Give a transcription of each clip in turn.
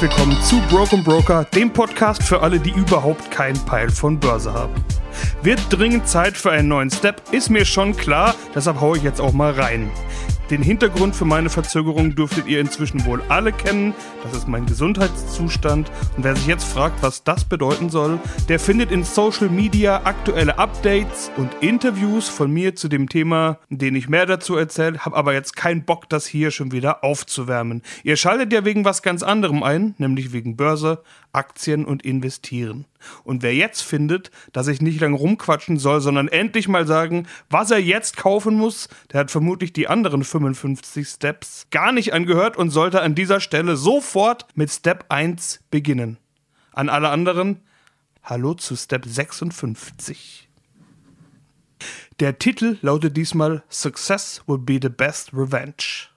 herzlich willkommen zu Broken Broker, dem Podcast für alle, die überhaupt keinen Peil von Börse haben. Wird dringend Zeit für einen neuen Step, ist mir schon klar, deshalb haue ich jetzt auch mal rein. Den Hintergrund für meine Verzögerung dürftet ihr inzwischen wohl alle kennen. Das ist mein Gesundheitszustand. Und wer sich jetzt fragt, was das bedeuten soll, der findet in Social Media aktuelle Updates und Interviews von mir zu dem Thema, denen ich mehr dazu erzähle, habe aber jetzt keinen Bock, das hier schon wieder aufzuwärmen. Ihr schaltet ja wegen was ganz anderem ein, nämlich wegen Börse, Aktien und Investieren. Und wer jetzt findet, dass ich nicht lang rumquatschen soll, sondern endlich mal sagen, was er jetzt kaufen muss, der hat vermutlich die anderen 55 Steps gar nicht angehört und sollte an dieser Stelle sofort mit Step 1 beginnen. An alle anderen, hallo zu Step 56. Der Titel lautet diesmal Success will be the best revenge.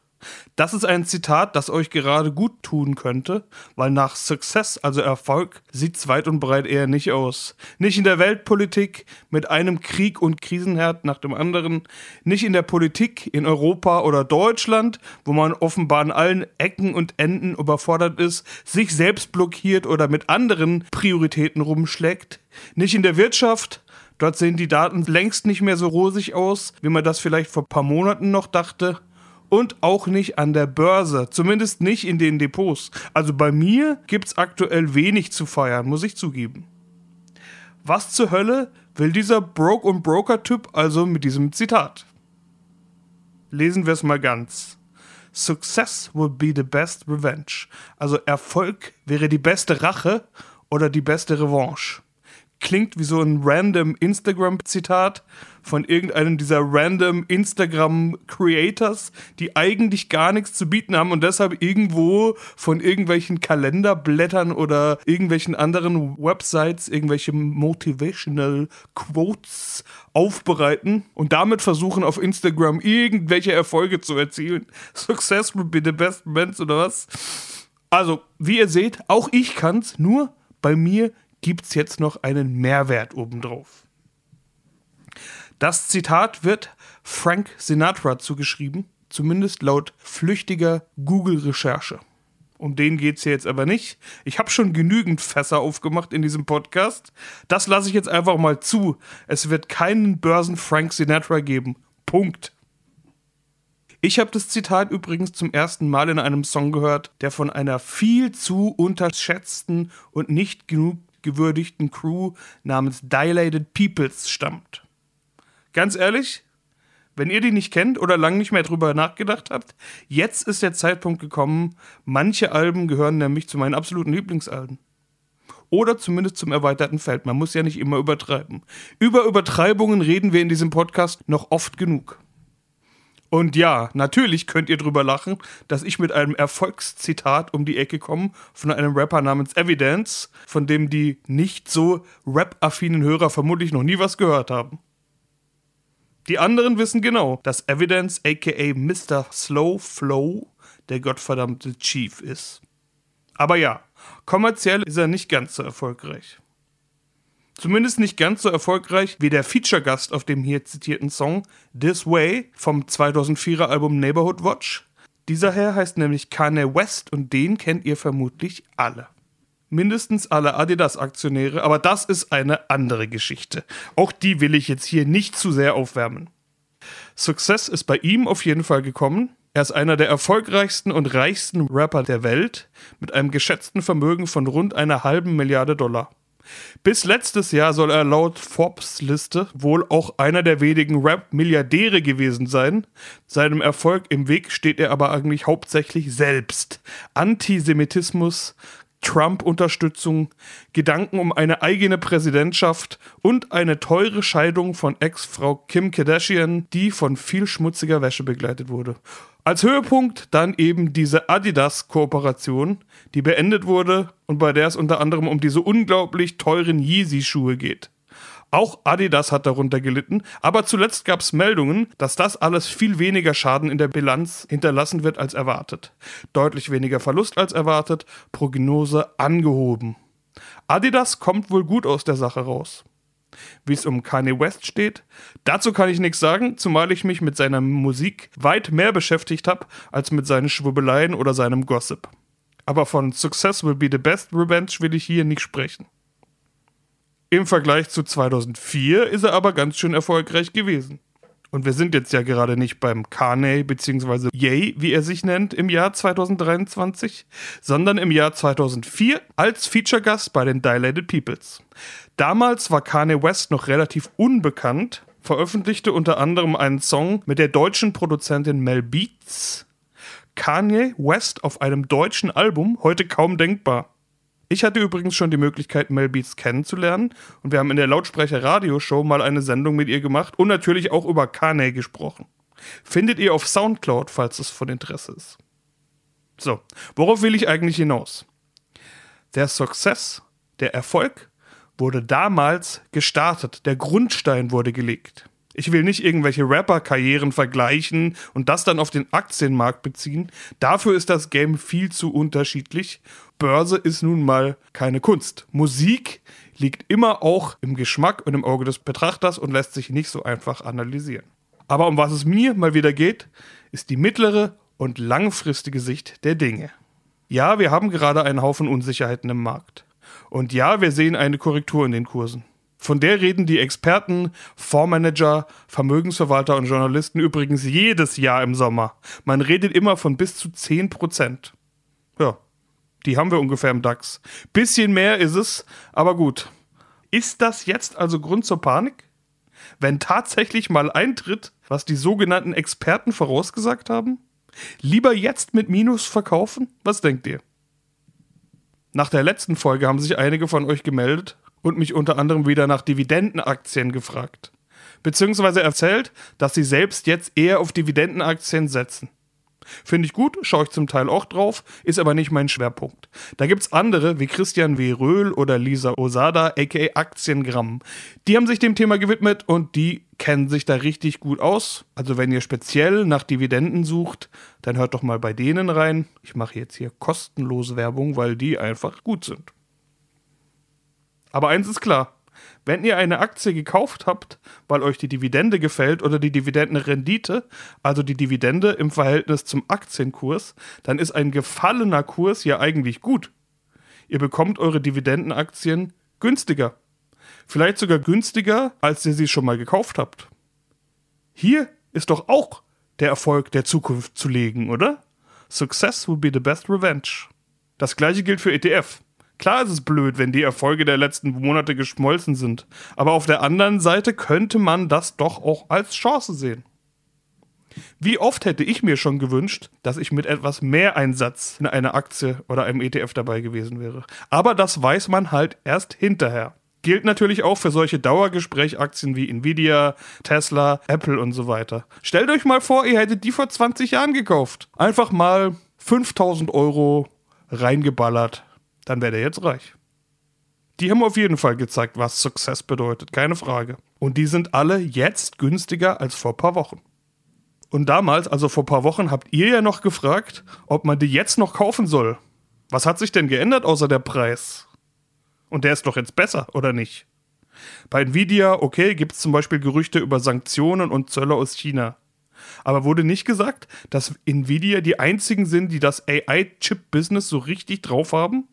Das ist ein Zitat, das euch gerade gut tun könnte, weil nach Success, also Erfolg, sieht's weit und breit eher nicht aus. Nicht in der Weltpolitik mit einem Krieg und Krisenherd nach dem anderen, nicht in der Politik in Europa oder Deutschland, wo man offenbar an allen Ecken und Enden überfordert ist, sich selbst blockiert oder mit anderen Prioritäten rumschlägt, nicht in der Wirtschaft, Dort sehen die Daten längst nicht mehr so rosig aus, wie man das vielleicht vor ein paar Monaten noch dachte und auch nicht an der Börse, zumindest nicht in den Depots. Also bei mir gibt es aktuell wenig zu feiern, muss ich zugeben. Was zur Hölle will dieser Broke- und Broker-Typ also mit diesem Zitat? Lesen wir es mal ganz. Success will be the best revenge. Also Erfolg wäre die beste Rache oder die beste Revanche klingt wie so ein random Instagram-Zitat von irgendeinem dieser random Instagram-Creators, die eigentlich gar nichts zu bieten haben und deshalb irgendwo von irgendwelchen Kalenderblättern oder irgendwelchen anderen Websites irgendwelche Motivational Quotes aufbereiten und damit versuchen auf Instagram irgendwelche Erfolge zu erzielen. Success will be the best man oder was? Also, wie ihr seht, auch ich kann's, nur bei mir gibt es jetzt noch einen Mehrwert obendrauf. Das Zitat wird Frank Sinatra zugeschrieben, zumindest laut flüchtiger Google-Recherche. Um den geht es hier jetzt aber nicht. Ich habe schon genügend Fässer aufgemacht in diesem Podcast. Das lasse ich jetzt einfach mal zu. Es wird keinen Börsen Frank Sinatra geben. Punkt. Ich habe das Zitat übrigens zum ersten Mal in einem Song gehört, der von einer viel zu unterschätzten und nicht genug gewürdigten Crew namens Dilated Peoples stammt. Ganz ehrlich, wenn ihr die nicht kennt oder lange nicht mehr drüber nachgedacht habt, jetzt ist der Zeitpunkt gekommen. Manche Alben gehören nämlich zu meinen absoluten Lieblingsalben. Oder zumindest zum erweiterten Feld. Man muss ja nicht immer übertreiben. Über Übertreibungen reden wir in diesem Podcast noch oft genug. Und ja, natürlich könnt ihr drüber lachen, dass ich mit einem Erfolgszitat um die Ecke komme von einem Rapper namens Evidence, von dem die nicht so rap-affinen Hörer vermutlich noch nie was gehört haben. Die anderen wissen genau, dass Evidence aka Mr. Slow Flow der gottverdammte Chief ist. Aber ja, kommerziell ist er nicht ganz so erfolgreich. Zumindest nicht ganz so erfolgreich wie der Feature-Gast auf dem hier zitierten Song This Way vom 2004er Album Neighborhood Watch. Dieser Herr heißt nämlich Kanye West und den kennt ihr vermutlich alle. Mindestens alle Adidas-Aktionäre, aber das ist eine andere Geschichte. Auch die will ich jetzt hier nicht zu sehr aufwärmen. Success ist bei ihm auf jeden Fall gekommen. Er ist einer der erfolgreichsten und reichsten Rapper der Welt mit einem geschätzten Vermögen von rund einer halben Milliarde Dollar. Bis letztes Jahr soll er laut Forbes Liste wohl auch einer der wenigen Rap-Milliardäre gewesen sein. Seinem Erfolg im Weg steht er aber eigentlich hauptsächlich selbst. Antisemitismus, Trump-Unterstützung, Gedanken um eine eigene Präsidentschaft und eine teure Scheidung von Ex-Frau Kim Kardashian, die von viel schmutziger Wäsche begleitet wurde. Als Höhepunkt dann eben diese Adidas-Kooperation, die beendet wurde und bei der es unter anderem um diese unglaublich teuren Yeezy-Schuhe geht. Auch Adidas hat darunter gelitten, aber zuletzt gab es Meldungen, dass das alles viel weniger Schaden in der Bilanz hinterlassen wird als erwartet. Deutlich weniger Verlust als erwartet, Prognose angehoben. Adidas kommt wohl gut aus der Sache raus. Wie es um Kanye West steht, dazu kann ich nichts sagen, zumal ich mich mit seiner Musik weit mehr beschäftigt habe als mit seinen Schwurbeleien oder seinem Gossip. Aber von Success will be the best revenge will ich hier nicht sprechen. Im Vergleich zu 2004 ist er aber ganz schön erfolgreich gewesen. Und wir sind jetzt ja gerade nicht beim Kanye bzw. Yay, wie er sich nennt, im Jahr 2023, sondern im Jahr 2004 als Feature-Gast bei den Dilated Peoples. Damals war Kanye West noch relativ unbekannt, veröffentlichte unter anderem einen Song mit der deutschen Produzentin Mel Beats. Kanye West auf einem deutschen Album, heute kaum denkbar. Ich hatte übrigens schon die Möglichkeit, Mel Beats kennenzulernen und wir haben in der Lautsprecher Radioshow mal eine Sendung mit ihr gemacht und natürlich auch über Kanye gesprochen. Findet ihr auf Soundcloud, falls es von Interesse ist. So, worauf will ich eigentlich hinaus? Der Success, der Erfolg, wurde damals gestartet. Der Grundstein wurde gelegt. Ich will nicht irgendwelche Rapper-Karrieren vergleichen und das dann auf den Aktienmarkt beziehen. Dafür ist das Game viel zu unterschiedlich. Börse ist nun mal keine Kunst. Musik liegt immer auch im Geschmack und im Auge des Betrachters und lässt sich nicht so einfach analysieren. Aber um was es mir mal wieder geht, ist die mittlere und langfristige Sicht der Dinge. Ja, wir haben gerade einen Haufen Unsicherheiten im Markt. Und ja, wir sehen eine Korrektur in den Kursen. Von der reden die Experten, Fondsmanager, Vermögensverwalter und Journalisten übrigens jedes Jahr im Sommer. Man redet immer von bis zu 10 Prozent. Ja, die haben wir ungefähr im DAX. Bisschen mehr ist es, aber gut. Ist das jetzt also Grund zur Panik? Wenn tatsächlich mal eintritt, was die sogenannten Experten vorausgesagt haben? Lieber jetzt mit Minus verkaufen? Was denkt ihr? Nach der letzten Folge haben sich einige von euch gemeldet und mich unter anderem wieder nach Dividendenaktien gefragt. Beziehungsweise erzählt, dass sie selbst jetzt eher auf Dividendenaktien setzen. Finde ich gut, schaue ich zum Teil auch drauf, ist aber nicht mein Schwerpunkt. Da gibt es andere wie Christian W. Röhl oder Lisa Osada, aka Aktiengramm. Die haben sich dem Thema gewidmet und die kennen sich da richtig gut aus. Also wenn ihr speziell nach Dividenden sucht, dann hört doch mal bei denen rein. Ich mache jetzt hier kostenlose Werbung, weil die einfach gut sind. Aber eins ist klar. Wenn ihr eine Aktie gekauft habt, weil euch die Dividende gefällt oder die Dividendenrendite, also die Dividende im Verhältnis zum Aktienkurs, dann ist ein gefallener Kurs ja eigentlich gut. Ihr bekommt eure Dividendenaktien günstiger. Vielleicht sogar günstiger, als ihr sie schon mal gekauft habt. Hier ist doch auch der Erfolg der Zukunft zu legen, oder? Success will be the best revenge. Das gleiche gilt für ETF. Klar ist es blöd, wenn die Erfolge der letzten Monate geschmolzen sind, aber auf der anderen Seite könnte man das doch auch als Chance sehen. Wie oft hätte ich mir schon gewünscht, dass ich mit etwas mehr Einsatz in einer Aktie oder einem ETF dabei gewesen wäre. Aber das weiß man halt erst hinterher. Gilt natürlich auch für solche Dauergesprächaktien wie Nvidia, Tesla, Apple und so weiter. Stellt euch mal vor, ihr hättet die vor 20 Jahren gekauft. Einfach mal 5000 Euro reingeballert dann wäre der jetzt reich. Die haben auf jeden Fall gezeigt, was Success bedeutet, keine Frage. Und die sind alle jetzt günstiger als vor ein paar Wochen. Und damals, also vor ein paar Wochen, habt ihr ja noch gefragt, ob man die jetzt noch kaufen soll. Was hat sich denn geändert außer der Preis? Und der ist doch jetzt besser, oder nicht? Bei Nvidia, okay, gibt es zum Beispiel Gerüchte über Sanktionen und Zölle aus China. Aber wurde nicht gesagt, dass Nvidia die einzigen sind, die das AI-Chip-Business so richtig drauf haben?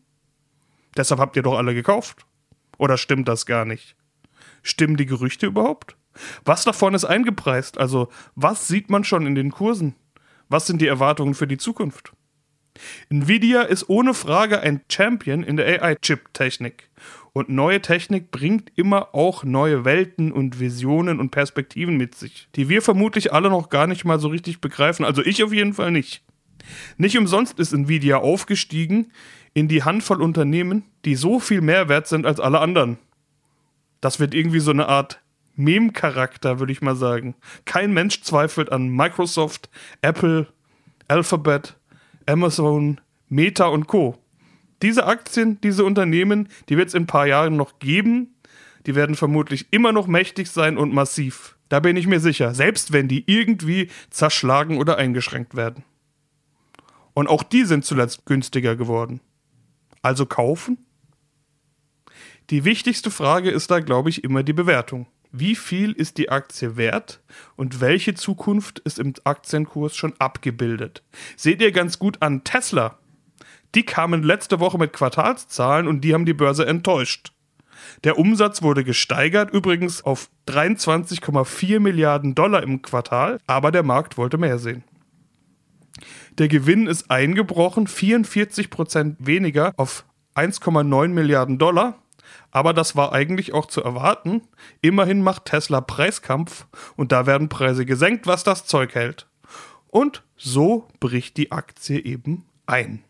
Deshalb habt ihr doch alle gekauft. Oder stimmt das gar nicht? Stimmen die Gerüchte überhaupt? Was davon ist eingepreist? Also, was sieht man schon in den Kursen? Was sind die Erwartungen für die Zukunft? Nvidia ist ohne Frage ein Champion in der AI-Chip-Technik. Und neue Technik bringt immer auch neue Welten und Visionen und Perspektiven mit sich, die wir vermutlich alle noch gar nicht mal so richtig begreifen. Also ich auf jeden Fall nicht. Nicht umsonst ist Nvidia aufgestiegen in die Handvoll Unternehmen, die so viel mehr wert sind als alle anderen. Das wird irgendwie so eine Art Meme-Charakter, würde ich mal sagen. Kein Mensch zweifelt an Microsoft, Apple, Alphabet, Amazon, Meta und Co. Diese Aktien, diese Unternehmen, die wird es in ein paar Jahren noch geben. Die werden vermutlich immer noch mächtig sein und massiv. Da bin ich mir sicher, selbst wenn die irgendwie zerschlagen oder eingeschränkt werden. Und auch die sind zuletzt günstiger geworden. Also kaufen? Die wichtigste Frage ist da, glaube ich, immer die Bewertung. Wie viel ist die Aktie wert und welche Zukunft ist im Aktienkurs schon abgebildet? Seht ihr ganz gut an Tesla. Die kamen letzte Woche mit Quartalszahlen und die haben die Börse enttäuscht. Der Umsatz wurde gesteigert, übrigens auf 23,4 Milliarden Dollar im Quartal, aber der Markt wollte mehr sehen. Der Gewinn ist eingebrochen, 44 Prozent weniger auf 1,9 Milliarden Dollar. Aber das war eigentlich auch zu erwarten. Immerhin macht Tesla Preiskampf und da werden Preise gesenkt, was das Zeug hält. Und so bricht die Aktie eben ein.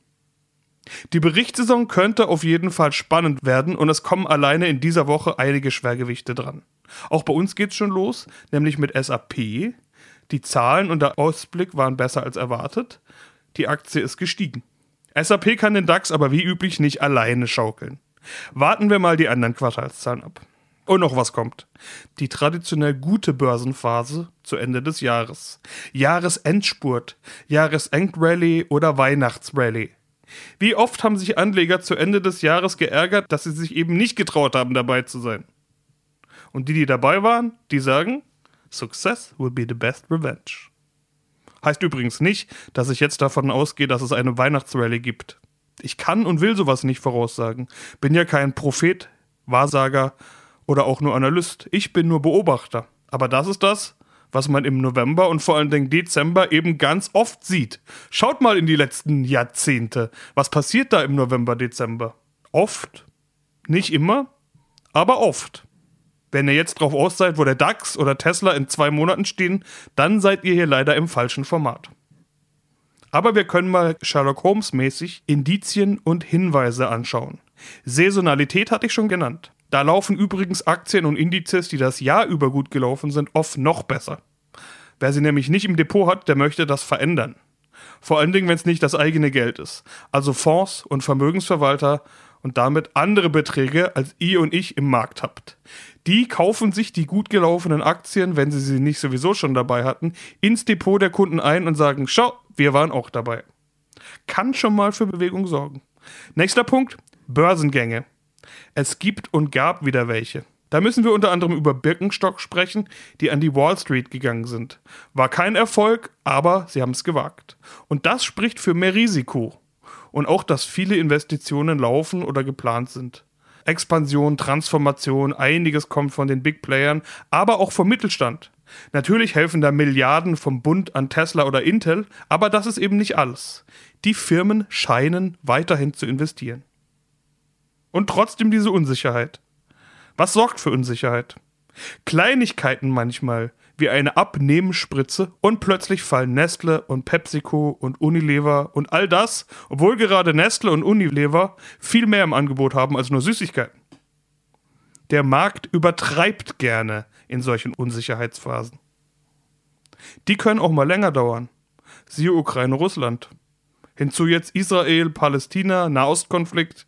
Die Berichtssaison könnte auf jeden Fall spannend werden und es kommen alleine in dieser Woche einige Schwergewichte dran. Auch bei uns geht's schon los, nämlich mit SAP. Die Zahlen und der Ausblick waren besser als erwartet. Die Aktie ist gestiegen. SAP kann den DAX aber wie üblich nicht alleine schaukeln. Warten wir mal die anderen Quartalszahlen ab. Und noch was kommt. Die traditionell gute Börsenphase zu Ende des Jahres. Jahresendspurt, Jahresendrallye oder Weihnachtsrallye. Wie oft haben sich Anleger zu Ende des Jahres geärgert, dass sie sich eben nicht getraut haben, dabei zu sein? Und die, die dabei waren, die sagen, Success will be the best revenge. Heißt übrigens nicht, dass ich jetzt davon ausgehe, dass es eine Weihnachtsrallye gibt. Ich kann und will sowas nicht voraussagen. Bin ja kein Prophet, Wahrsager oder auch nur Analyst. Ich bin nur Beobachter. Aber das ist das, was man im November und vor allen Dingen Dezember eben ganz oft sieht. Schaut mal in die letzten Jahrzehnte. Was passiert da im November, Dezember? Oft. Nicht immer, aber oft. Wenn ihr jetzt drauf aus seid, wo der DAX oder Tesla in zwei Monaten stehen, dann seid ihr hier leider im falschen Format. Aber wir können mal Sherlock Holmes mäßig Indizien und Hinweise anschauen. Saisonalität hatte ich schon genannt. Da laufen übrigens Aktien und Indizes, die das Jahr über gut gelaufen sind, oft noch besser. Wer sie nämlich nicht im Depot hat, der möchte das verändern. Vor allen Dingen, wenn es nicht das eigene Geld ist. Also Fonds und Vermögensverwalter und damit andere Beträge, als ihr und ich im Markt habt. Die kaufen sich die gut gelaufenen Aktien, wenn sie sie nicht sowieso schon dabei hatten, ins Depot der Kunden ein und sagen, schau, wir waren auch dabei. Kann schon mal für Bewegung sorgen. Nächster Punkt, Börsengänge. Es gibt und gab wieder welche. Da müssen wir unter anderem über Birkenstock sprechen, die an die Wall Street gegangen sind. War kein Erfolg, aber sie haben es gewagt. Und das spricht für mehr Risiko. Und auch, dass viele Investitionen laufen oder geplant sind. Expansion, Transformation, einiges kommt von den Big Playern, aber auch vom Mittelstand. Natürlich helfen da Milliarden vom Bund an Tesla oder Intel, aber das ist eben nicht alles. Die Firmen scheinen weiterhin zu investieren. Und trotzdem diese Unsicherheit. Was sorgt für Unsicherheit? Kleinigkeiten manchmal, wie eine Abnehmspritze und plötzlich fallen Nestle und PepsiCo und Unilever und all das, obwohl gerade Nestle und Unilever viel mehr im Angebot haben als nur Süßigkeiten. Der Markt übertreibt gerne in solchen Unsicherheitsphasen. Die können auch mal länger dauern. Siehe Ukraine, Russland. Hinzu jetzt Israel, Palästina, Nahostkonflikt.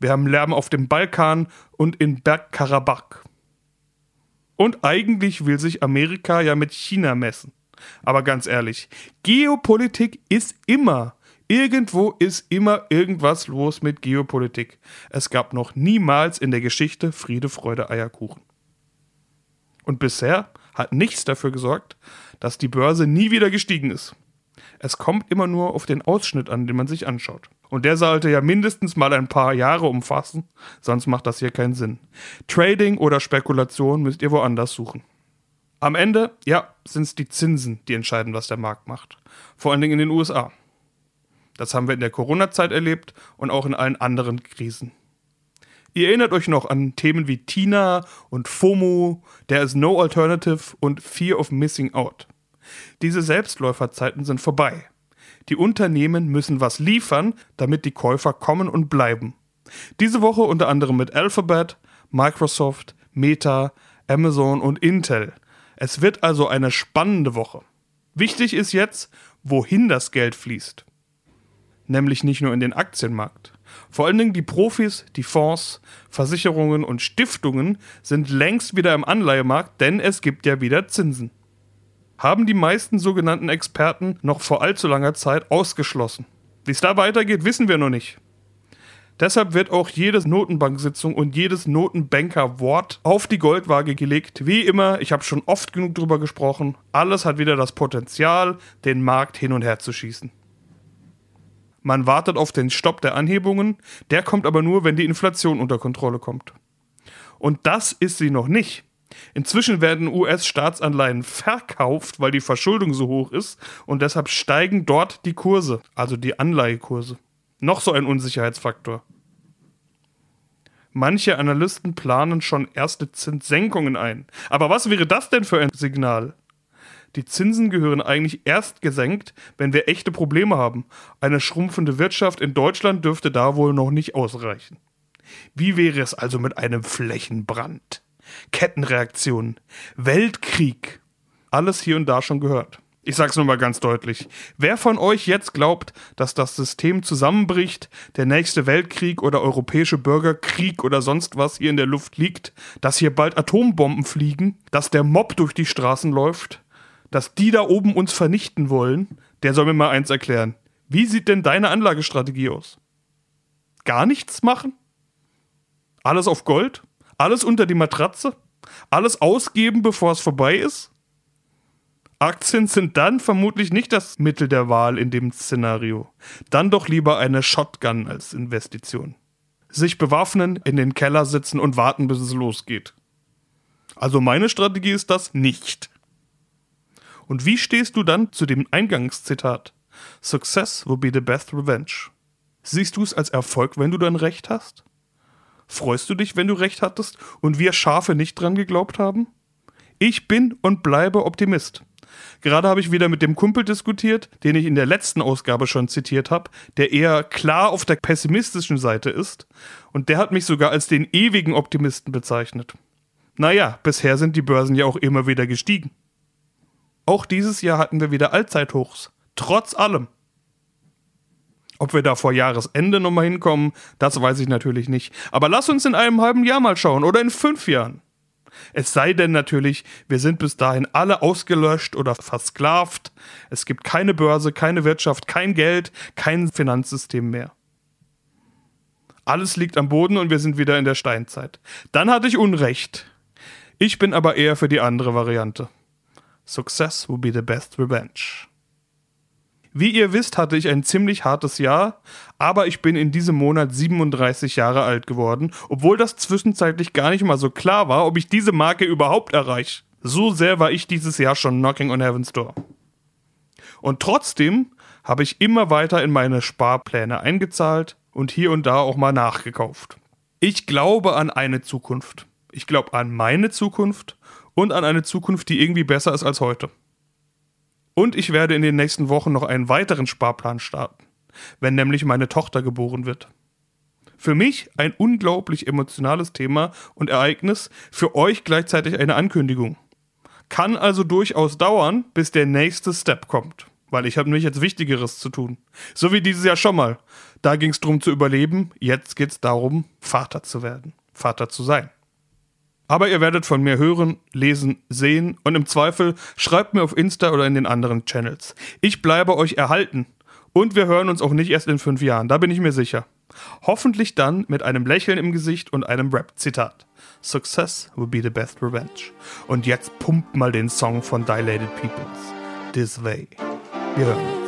Wir haben Lärm auf dem Balkan und in Bergkarabach. Und eigentlich will sich Amerika ja mit China messen. Aber ganz ehrlich, Geopolitik ist immer. Irgendwo ist immer irgendwas los mit Geopolitik. Es gab noch niemals in der Geschichte Friede, Freude, Eierkuchen. Und bisher hat nichts dafür gesorgt, dass die Börse nie wieder gestiegen ist. Es kommt immer nur auf den Ausschnitt an, den man sich anschaut. Und der sollte ja mindestens mal ein paar Jahre umfassen, sonst macht das hier keinen Sinn. Trading oder Spekulation müsst ihr woanders suchen. Am Ende, ja, sind es die Zinsen, die entscheiden, was der Markt macht. Vor allen Dingen in den USA. Das haben wir in der Corona-Zeit erlebt und auch in allen anderen Krisen. Ihr erinnert euch noch an Themen wie Tina und FOMO, There is no alternative und Fear of Missing Out. Diese Selbstläuferzeiten sind vorbei. Die Unternehmen müssen was liefern, damit die Käufer kommen und bleiben. Diese Woche unter anderem mit Alphabet, Microsoft, Meta, Amazon und Intel. Es wird also eine spannende Woche. Wichtig ist jetzt, wohin das Geld fließt. Nämlich nicht nur in den Aktienmarkt. Vor allen Dingen die Profis, die Fonds, Versicherungen und Stiftungen sind längst wieder im Anleihemarkt, denn es gibt ja wieder Zinsen. Haben die meisten sogenannten Experten noch vor allzu langer Zeit ausgeschlossen. Wie es da weitergeht, wissen wir noch nicht. Deshalb wird auch jede Notenbanksitzung und jedes Notenbankerwort auf die Goldwaage gelegt. Wie immer, ich habe schon oft genug drüber gesprochen, alles hat wieder das Potenzial, den Markt hin und her zu schießen. Man wartet auf den Stopp der Anhebungen, der kommt aber nur, wenn die Inflation unter Kontrolle kommt. Und das ist sie noch nicht. Inzwischen werden US-Staatsanleihen verkauft, weil die Verschuldung so hoch ist und deshalb steigen dort die Kurse, also die Anleihekurse. Noch so ein Unsicherheitsfaktor. Manche Analysten planen schon erste Zinssenkungen ein. Aber was wäre das denn für ein Signal? Die Zinsen gehören eigentlich erst gesenkt, wenn wir echte Probleme haben. Eine schrumpfende Wirtschaft in Deutschland dürfte da wohl noch nicht ausreichen. Wie wäre es also mit einem Flächenbrand? Kettenreaktionen, Weltkrieg. Alles hier und da schon gehört. Ich sag's nur mal ganz deutlich. Wer von euch jetzt glaubt, dass das System zusammenbricht, der nächste Weltkrieg oder europäische Bürgerkrieg oder sonst was hier in der Luft liegt, dass hier bald Atombomben fliegen, dass der Mob durch die Straßen läuft, dass die da oben uns vernichten wollen, der soll mir mal eins erklären. Wie sieht denn deine Anlagestrategie aus? Gar nichts machen? Alles auf Gold? Alles unter die Matratze? Alles ausgeben, bevor es vorbei ist? Aktien sind dann vermutlich nicht das Mittel der Wahl in dem Szenario. Dann doch lieber eine Shotgun als Investition. Sich bewaffnen, in den Keller sitzen und warten, bis es losgeht. Also meine Strategie ist das nicht. Und wie stehst du dann zu dem Eingangszitat? Success will be the best revenge. Siehst du es als Erfolg, wenn du dann recht hast? Freust du dich, wenn du recht hattest und wir Schafe nicht dran geglaubt haben? Ich bin und bleibe Optimist. Gerade habe ich wieder mit dem Kumpel diskutiert, den ich in der letzten Ausgabe schon zitiert habe, der eher klar auf der pessimistischen Seite ist, und der hat mich sogar als den ewigen Optimisten bezeichnet. Naja, bisher sind die Börsen ja auch immer wieder gestiegen. Auch dieses Jahr hatten wir wieder Allzeithochs. Trotz allem. Ob wir da vor Jahresende nochmal hinkommen, das weiß ich natürlich nicht. Aber lass uns in einem halben Jahr mal schauen oder in fünf Jahren. Es sei denn natürlich, wir sind bis dahin alle ausgelöscht oder versklavt. Es gibt keine Börse, keine Wirtschaft, kein Geld, kein Finanzsystem mehr. Alles liegt am Boden und wir sind wieder in der Steinzeit. Dann hatte ich Unrecht. Ich bin aber eher für die andere Variante. Success will be the best revenge. Wie ihr wisst, hatte ich ein ziemlich hartes Jahr, aber ich bin in diesem Monat 37 Jahre alt geworden, obwohl das zwischenzeitlich gar nicht mal so klar war, ob ich diese Marke überhaupt erreiche. So sehr war ich dieses Jahr schon knocking on heaven's door. Und trotzdem habe ich immer weiter in meine Sparpläne eingezahlt und hier und da auch mal nachgekauft. Ich glaube an eine Zukunft. Ich glaube an meine Zukunft und an eine Zukunft, die irgendwie besser ist als heute. Und ich werde in den nächsten Wochen noch einen weiteren Sparplan starten, wenn nämlich meine Tochter geboren wird. Für mich ein unglaublich emotionales Thema und Ereignis, für euch gleichzeitig eine Ankündigung. Kann also durchaus dauern, bis der nächste Step kommt, weil ich habe nämlich jetzt Wichtigeres zu tun. So wie dieses Jahr schon mal. Da ging es darum zu überleben, jetzt geht es darum, Vater zu werden, Vater zu sein. Aber ihr werdet von mir hören, lesen, sehen und im Zweifel schreibt mir auf Insta oder in den anderen Channels. Ich bleibe euch erhalten und wir hören uns auch nicht erst in fünf Jahren, da bin ich mir sicher. Hoffentlich dann mit einem Lächeln im Gesicht und einem Rap-Zitat. Success will be the best revenge. Und jetzt pumpt mal den Song von Dilated Peoples. This way. Wir hören uns.